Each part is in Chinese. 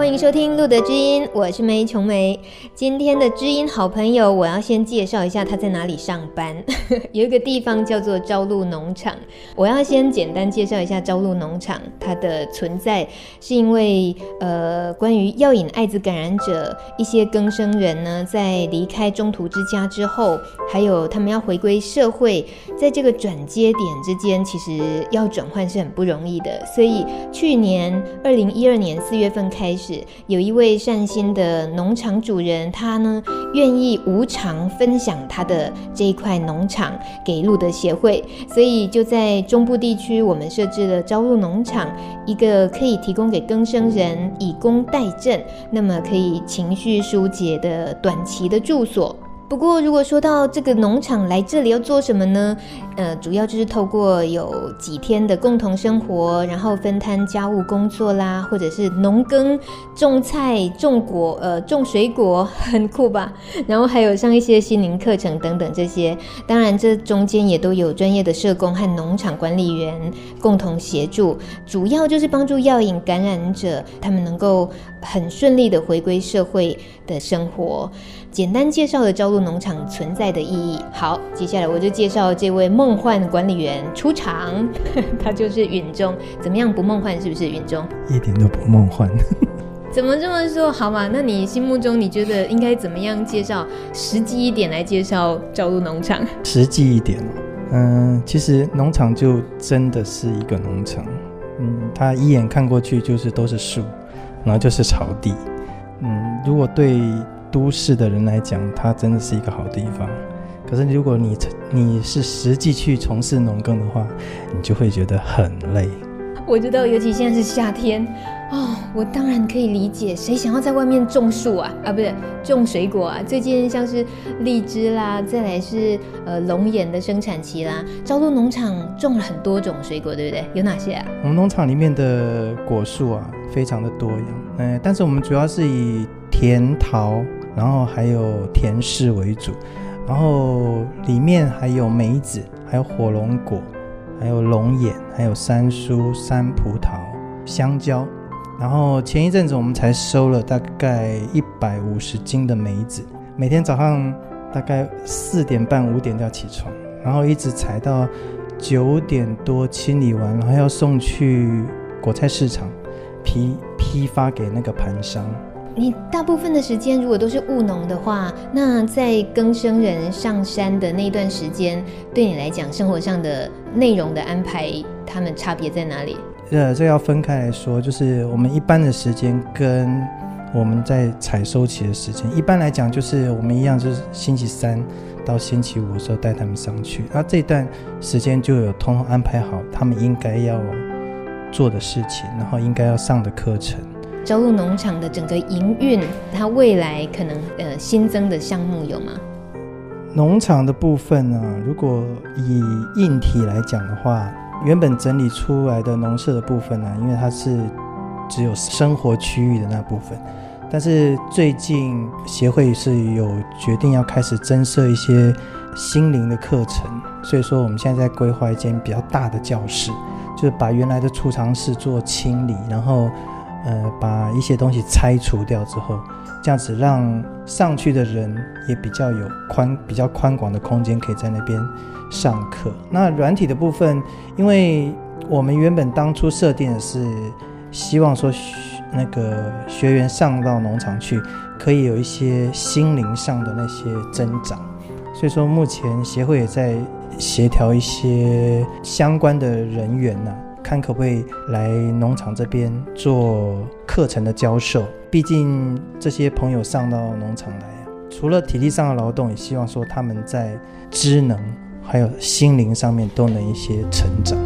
欢迎收听《路德知音》，我是梅琼梅。今天的知音好朋友，我要先介绍一下他在哪里上班。有一个地方叫做朝露农场。我要先简单介绍一下朝露农场，它的存在是因为呃，关于药瘾艾滋感染者一些更生人呢，在离开中途之家之后，还有他们要回归社会，在这个转接点之间，其实要转换是很不容易的。所以去年二零一二年四月份开始。有一位善心的农场主人，他呢愿意无偿分享他的这一块农场给路德协会，所以就在中部地区，我们设置了朝露农场，一个可以提供给更生人以工代赈，那么可以情绪疏解的短期的住所。不过，如果说到这个农场来这里要做什么呢？呃，主要就是透过有几天的共同生活，然后分摊家务工作啦，或者是农耕、种菜、种果、呃，种水果，很酷吧？然后还有上一些心灵课程等等这些。当然，这中间也都有专业的社工和农场管理员共同协助，主要就是帮助药瘾感染者，他们能够很顺利的回归社会的生活。简单介绍了朝露农场存在的意义。好，接下来我就介绍这位梦幻管理员出场，他就是允中。怎么样不梦幻？是不是允中？一点都不梦幻。怎么这么说？好嘛，那你心目中你觉得应该怎么样介绍？实际一点来介绍朝露农场。实际一点，嗯，其实农场就真的是一个农场。嗯，他一眼看过去就是都是树，然后就是草地。嗯，如果对。都市的人来讲，它真的是一个好地方。可是如果你你是实际去从事农耕的话，你就会觉得很累。我知道，尤其现在是夏天哦，我当然可以理解，谁想要在外面种树啊？啊，不是种水果啊？最近像是荔枝啦，再来是呃龙眼的生产期啦。朝露农场种了很多种水果，对不对？有哪些啊？我们农场里面的果树啊，非常的多样。嗯，但是我们主要是以甜桃。然后还有甜柿为主，然后里面还有梅子，还有火龙果，还有龙眼，还有山苏、山葡萄、香蕉。然后前一阵子我们才收了大概一百五十斤的梅子，每天早上大概四点半五点就要起床，然后一直采到九点多清理完，然后要送去果菜市场批批发给那个盘商。你大部分的时间如果都是务农的话，那在更生人上山的那段时间，对你来讲，生活上的内容的安排，他们差别在哪里？呃，这要分开来说，就是我们一般的时间跟我们在采收期的时间，一般来讲就是我们一样，就是星期三到星期五的时候带他们上去，那这段时间就有通通安排好他们应该要做的事情，然后应该要上的课程。朝露农场的整个营运，它未来可能呃新增的项目有吗？农场的部分呢，如果以硬体来讲的话，原本整理出来的农舍的部分呢，因为它是只有生活区域的那部分，但是最近协会是有决定要开始增设一些心灵的课程，所以说我们现在在规划一间比较大的教室，就是把原来的储藏室做清理，然后。呃，把一些东西拆除掉之后，这样子让上去的人也比较有宽、比较宽广的空间，可以在那边上课。那软体的部分，因为我们原本当初设定的是希望说，那个学员上到农场去，可以有一些心灵上的那些增长。所以说，目前协会也在协调一些相关的人员呢、看可不可以来农场这边做课程的教授，毕竟这些朋友上到农场来，除了体力上的劳动，也希望说他们在知能还有心灵上面都能一些成长。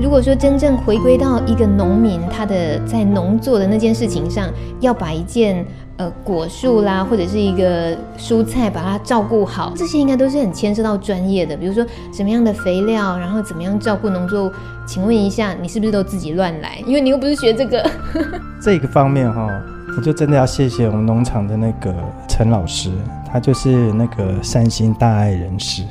如果说真正回归到一个农民，他的在农作的那件事情上，要把一件呃果树啦，或者是一个蔬菜，把它照顾好，这些应该都是很牵涉到专业的。比如说什么样的肥料，然后怎么样照顾农作物。请问一下，你是不是都自己乱来？因为你又不是学这个。这个方面哈，我就真的要谢谢我们农场的那个陈老师，他就是那个善心大爱人士。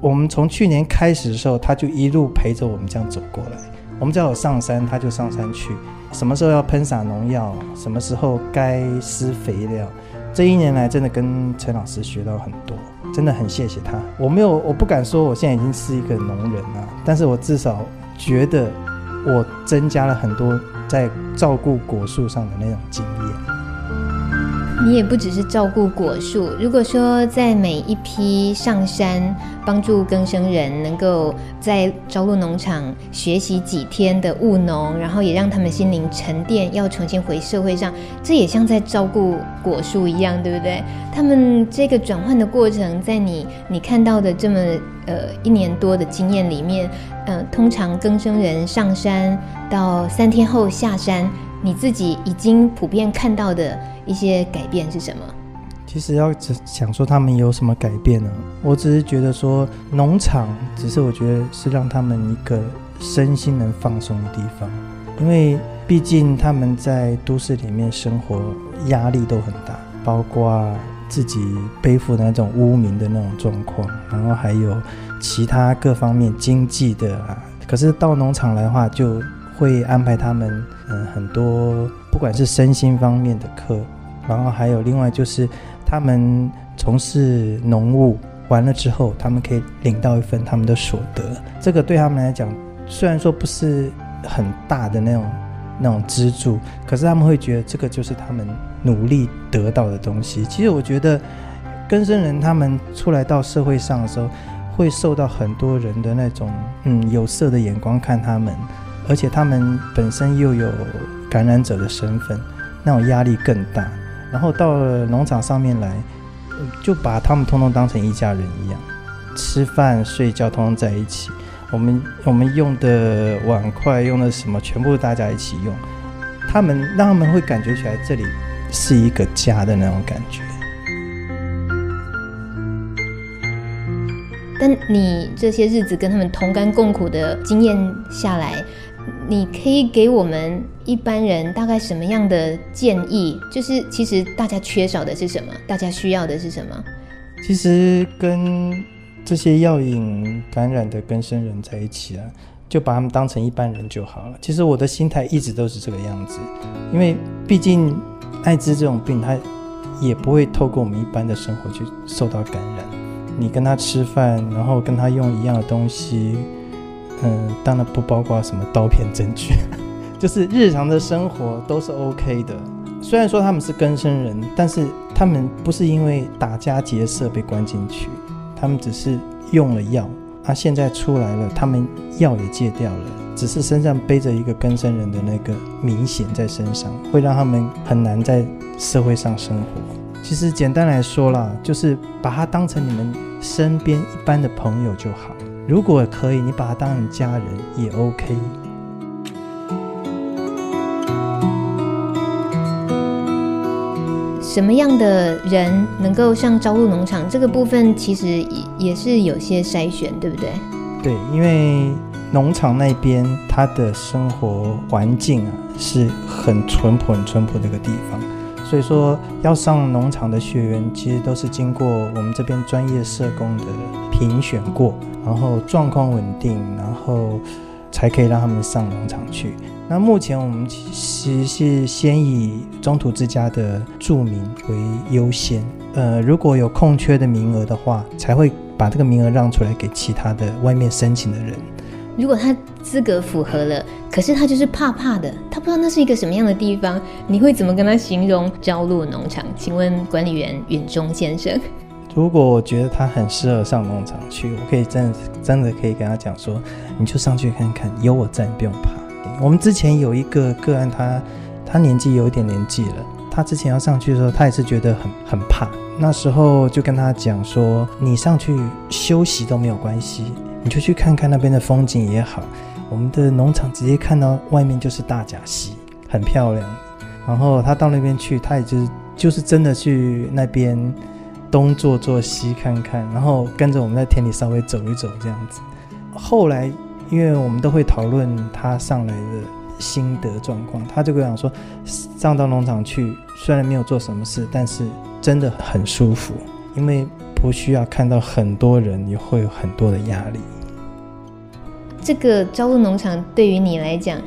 我们从去年开始的时候，他就一路陪着我们这样走过来。我们只要有上山，他就上山去。什么时候要喷洒农药，什么时候该施肥料，这一年来真的跟陈老师学到很多，真的很谢谢他。我没有，我不敢说我现在已经是一个农人了，但是我至少觉得我增加了很多在照顾果树上的那种经验。你也不只是照顾果树。如果说在每一批上山帮助更生人，能够在朝露农场学习几天的务农，然后也让他们心灵沉淀，要重新回社会上，这也像在照顾果树一样，对不对？他们这个转换的过程，在你你看到的这么呃一年多的经验里面，呃，通常更生人上山到三天后下山，你自己已经普遍看到的。一些改变是什么？其实要只想说他们有什么改变呢？我只是觉得说农场，只是我觉得是让他们一个身心能放松的地方，因为毕竟他们在都市里面生活压力都很大，包括自己背负的那种污名的那种状况，然后还有其他各方面经济的啊。可是到农场来的话，就会安排他们嗯很多，不管是身心方面的课。然后还有另外就是，他们从事农务完了之后，他们可以领到一份他们的所得。这个对他们来讲，虽然说不是很大的那种那种资助，可是他们会觉得这个就是他们努力得到的东西。其实我觉得，根生人他们出来到社会上的时候，会受到很多人的那种嗯有色的眼光看他们，而且他们本身又有感染者的身份，那种压力更大。然后到了农场上面来，就把他们通通当成一家人一样，吃饭睡觉通通在一起。我们我们用的碗筷用的什么，全部大家一起用。他们让他们会感觉起来这里是一个家的那种感觉。但你这些日子跟他们同甘共苦的经验下来。你可以给我们一般人大概什么样的建议？就是其实大家缺少的是什么？大家需要的是什么？其实跟这些药瘾感染的跟生人在一起啊，就把他们当成一般人就好了。其实我的心态一直都是这个样子，因为毕竟艾滋这种病，它也不会透过我们一般的生活去受到感染。你跟他吃饭，然后跟他用一样的东西。嗯，当然不包括什么刀片针具，就是日常的生活都是 OK 的。虽然说他们是更生人，但是他们不是因为打家劫舍被关进去，他们只是用了药，啊，现在出来了，他们药也戒掉了，只是身上背着一个更生人的那个明显在身上，会让他们很难在社会上生活。其实简单来说啦，就是把他当成你们身边一般的朋友就好。如果可以，你把他当成家人也 OK。什么样的人能够上朝露农场？这个部分其实也也是有些筛选，对不对？对，因为农场那边他的生活环境啊是很淳朴、很淳朴的一个地方，所以说要上农场的学员，其实都是经过我们这边专业社工的评选过。然后状况稳定，然后才可以让他们上农场去。那目前我们其实是先以中途之家的住民为优先。呃，如果有空缺的名额的话，才会把这个名额让出来给其他的外面申请的人。如果他资格符合了，可是他就是怕怕的，他不知道那是一个什么样的地方，你会怎么跟他形容朝露农场？请问管理员允中先生。如果我觉得他很适合上农场去，我可以真的真的可以跟他讲说，你就上去看看，有我在，你不用怕。我们之前有一个个案，他他年纪有一点年纪了，他之前要上去的时候，他也是觉得很很怕。那时候就跟他讲说，你上去休息都没有关系，你就去看看那边的风景也好。我们的农场直接看到外面就是大甲溪，很漂亮。然后他到那边去，他也就是就是真的去那边东坐坐西看看，然后跟着我们在田里稍微走一走这样子。后来，因为我们都会讨论他上来的心得状况，他就会讲说，上到农场去虽然没有做什么事，但是真的很舒服，因为不需要看到很多人，也会有很多的压力。这个朝鹿农场对于你来讲，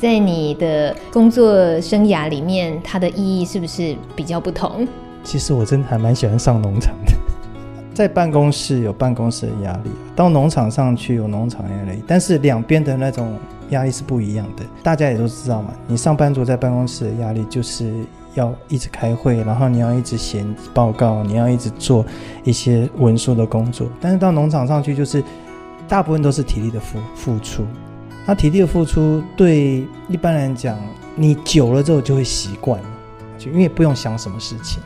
在你的工作生涯里面，它的意义是不是比较不同？其实我真的还蛮喜欢上农场的，在办公室有办公室的压力，到农场上去有农场压力，但是两边的那种压力是不一样的。大家也都知道嘛，你上班族在办公室的压力就是要一直开会，然后你要一直写报告，你要一直做一些文书的工作。但是到农场上去，就是大部分都是体力的付付出。那体力的付出，对一般来讲，你久了之后就会习惯，就因为不用想什么事情。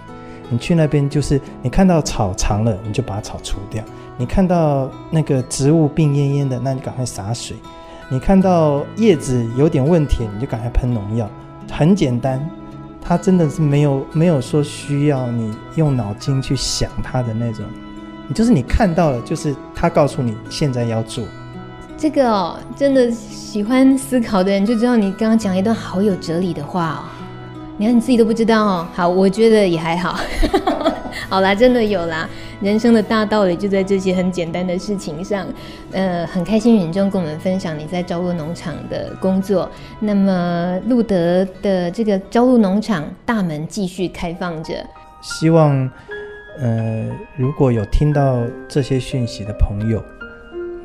你去那边就是，你看到草长了，你就把草除掉；你看到那个植物病恹恹的，那你赶快洒水；你看到叶子有点问题，你就赶快喷农药。很简单，它真的是没有没有说需要你用脑筋去想它的那种，你就是你看到了，就是它告诉你现在要做。这个哦，真的喜欢思考的人就知道你刚刚讲一段好有哲理的话哦。你看你自己都不知道哦。好，我觉得也还好。好啦，真的有啦，人生的大道理就在这些很简单的事情上。呃，很开心允中跟我们分享你在朝露农场的工作。那么路德的这个朝露农场大门继续开放着。希望，呃，如果有听到这些讯息的朋友。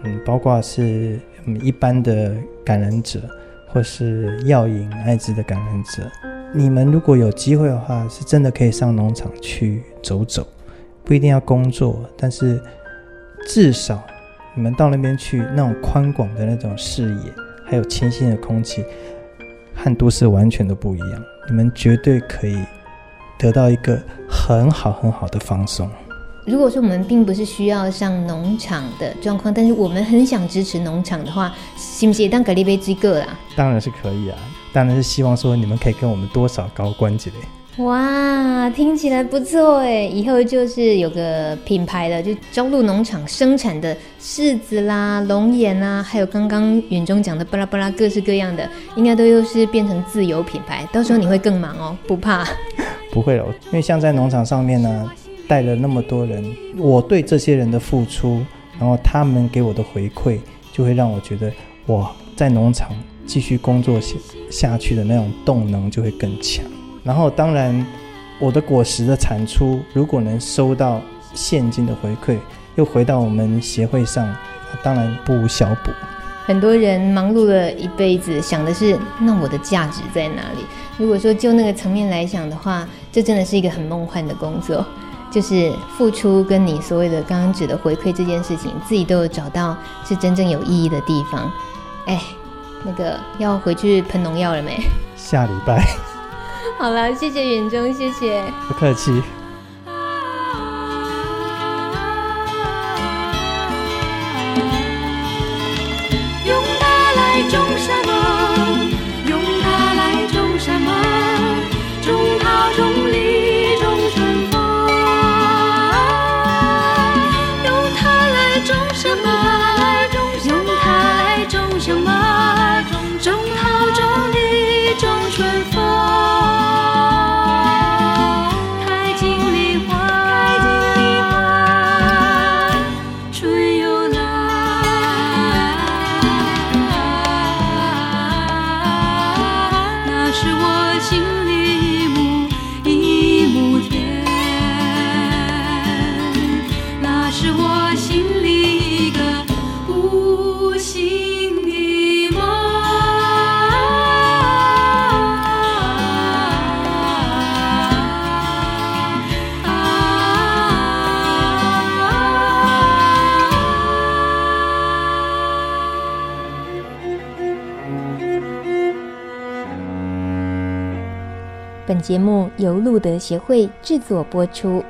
嗯，包括是一般的感染者，或是药瘾艾滋的感染者，你们如果有机会的话，是真的可以上农场去走走，不一定要工作，但是至少你们到那边去，那种宽广的那种视野，还有清新的空气，和都市完全都不一样，你们绝对可以得到一个很好很好的放松。如果说我们并不是需要上农场的状况，但是我们很想支持农场的话，行不行？当格力杯之个啦？当然是可以啊，当然是希望说你们可以跟我们多少高关系嘞。哇，听起来不错哎，以后就是有个品牌的，就朝鹿农场生产的柿子啦、龙眼啊，还有刚刚允中讲的巴拉巴拉各式各样的，应该都又是变成自有品牌。到时候你会更忙哦，不怕？不会哦，因为像在农场上面呢。带了那么多人，我对这些人的付出，然后他们给我的回馈，就会让我觉得哇在农场继续工作下下去的那种动能就会更强。然后，当然，我的果实的产出如果能收到现金的回馈，又回到我们协会上，当然不无小补。很多人忙碌了一辈子，想的是那我的价值在哪里？如果说就那个层面来讲的话，这真的是一个很梦幻的工作。就是付出跟你所谓的刚刚指的回馈这件事情，自己都有找到是真正有意义的地方。哎，那个要回去喷农药了没？下礼拜。好了，谢谢远中，谢谢。不客气。节目由路德协会制作播出。